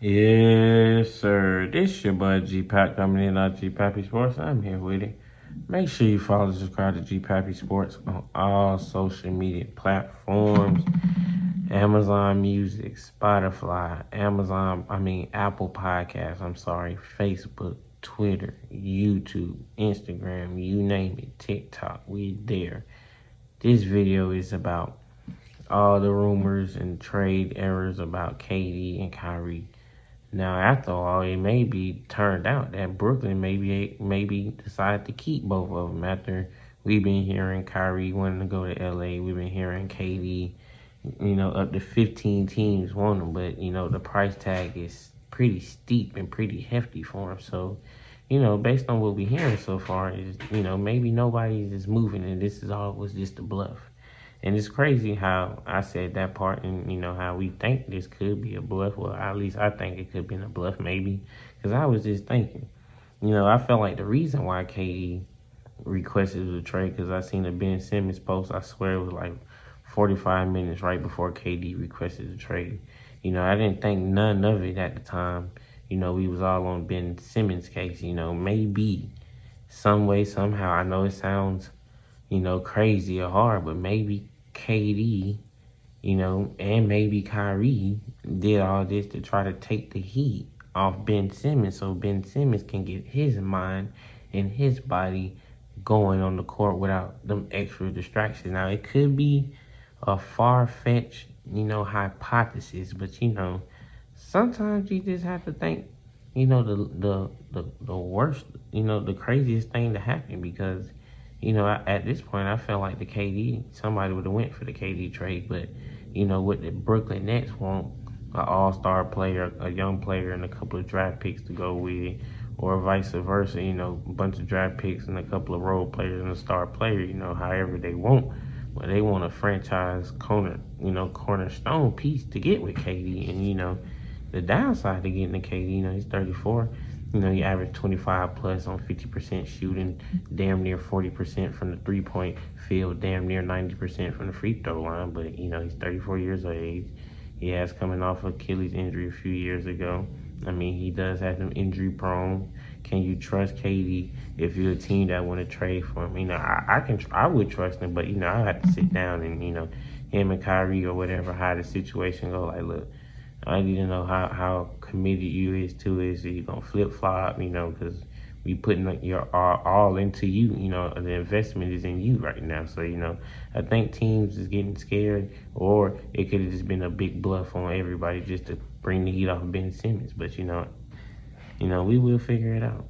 Yes, sir. This is your boy G Pack coming in on G Pappy Sports. I'm here with it. Make sure you follow and subscribe to G Pappy Sports on all social media platforms. Amazon Music, Spotify, Amazon, I mean Apple Podcasts, I'm sorry, Facebook, Twitter, YouTube, Instagram, you name it, TikTok, we there. This video is about all the rumors and trade errors about KD and Kyrie. Now, after all, it may be turned out that Brooklyn maybe maybe decide to keep both of them. After we've been hearing Kyrie wanting to go to LA, we've been hearing KD, you know, up to 15 teams want him, but you know the price tag is pretty steep and pretty hefty for him. So, you know, based on what we're hearing so far, is you know maybe nobody is moving, and this is all was just a bluff. And it's crazy how I said that part and, you know, how we think this could be a bluff. Well, at least I think it could been a bluff, maybe. Because I was just thinking, you know, I felt like the reason why KD requested the trade, because I seen a Ben Simmons post, I swear it was like 45 minutes right before KD requested the trade. You know, I didn't think none of it at the time. You know, we was all on Ben Simmons' case. You know, maybe some way, somehow. I know it sounds, you know, crazy or hard, but maybe KD, you know, and maybe Kyrie did all this to try to take the heat off Ben Simmons so Ben Simmons can get his mind and his body going on the court without them extra distractions. Now, it could be a far fetched, you know, hypothesis, but you know, sometimes you just have to think, you know, the the the, the worst, you know, the craziest thing to happen because you know, at this point, I felt like the KD, somebody would have went for the KD trade, but, you know, what the Brooklyn Nets want, an all-star player, a young player, and a couple of draft picks to go with, or vice versa, you know, a bunch of draft picks and a couple of role players and a star player, you know, however they want. But they want a franchise corner, you know, cornerstone piece to get with KD. And, you know, the downside to getting the KD, you know, he's 34 you know, you average 25 plus on 50% shooting, damn near 40% from the three point field, damn near 90% from the free throw line. But, you know, he's 34 years of age. He has coming off of Achilles injury a few years ago. I mean, he does have some injury prone. Can you trust KD if you're a team that want to trade for him? You know, I, I can, I would trust him, but you know, I have to sit down and you know, him and Kyrie or whatever, how the situation go. Like, look, I need to know how, how committed you is to it. So you're going to flip flop, you know, because we putting your all, all into you, you know, the investment is in you right now. So, you know, I think teams is getting scared or it could have just been a big bluff on everybody just to bring the heat off of Ben Simmons. But, you know, you know, we will figure it out.